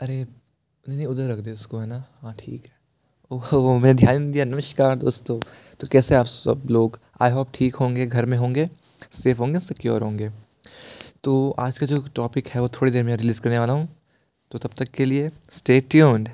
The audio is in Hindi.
अरे, नहीं नहीं, उधर रख दे उसको, है ना? हाँ ठीक है। ओहो मैं ध्यान नहीं दिया। नमस्कार दोस्तों। तो कैसे आप सब लोग? आई होप ठीक होंगे, घर में होंगे सेफ़ होंगे सिक्योर होंगे। तो आज का जो टॉपिक है, वो थोड़ी देर में रिलीज़ करने वाला हूँ। तो तब तक के लिए स्टे ट्यून्ड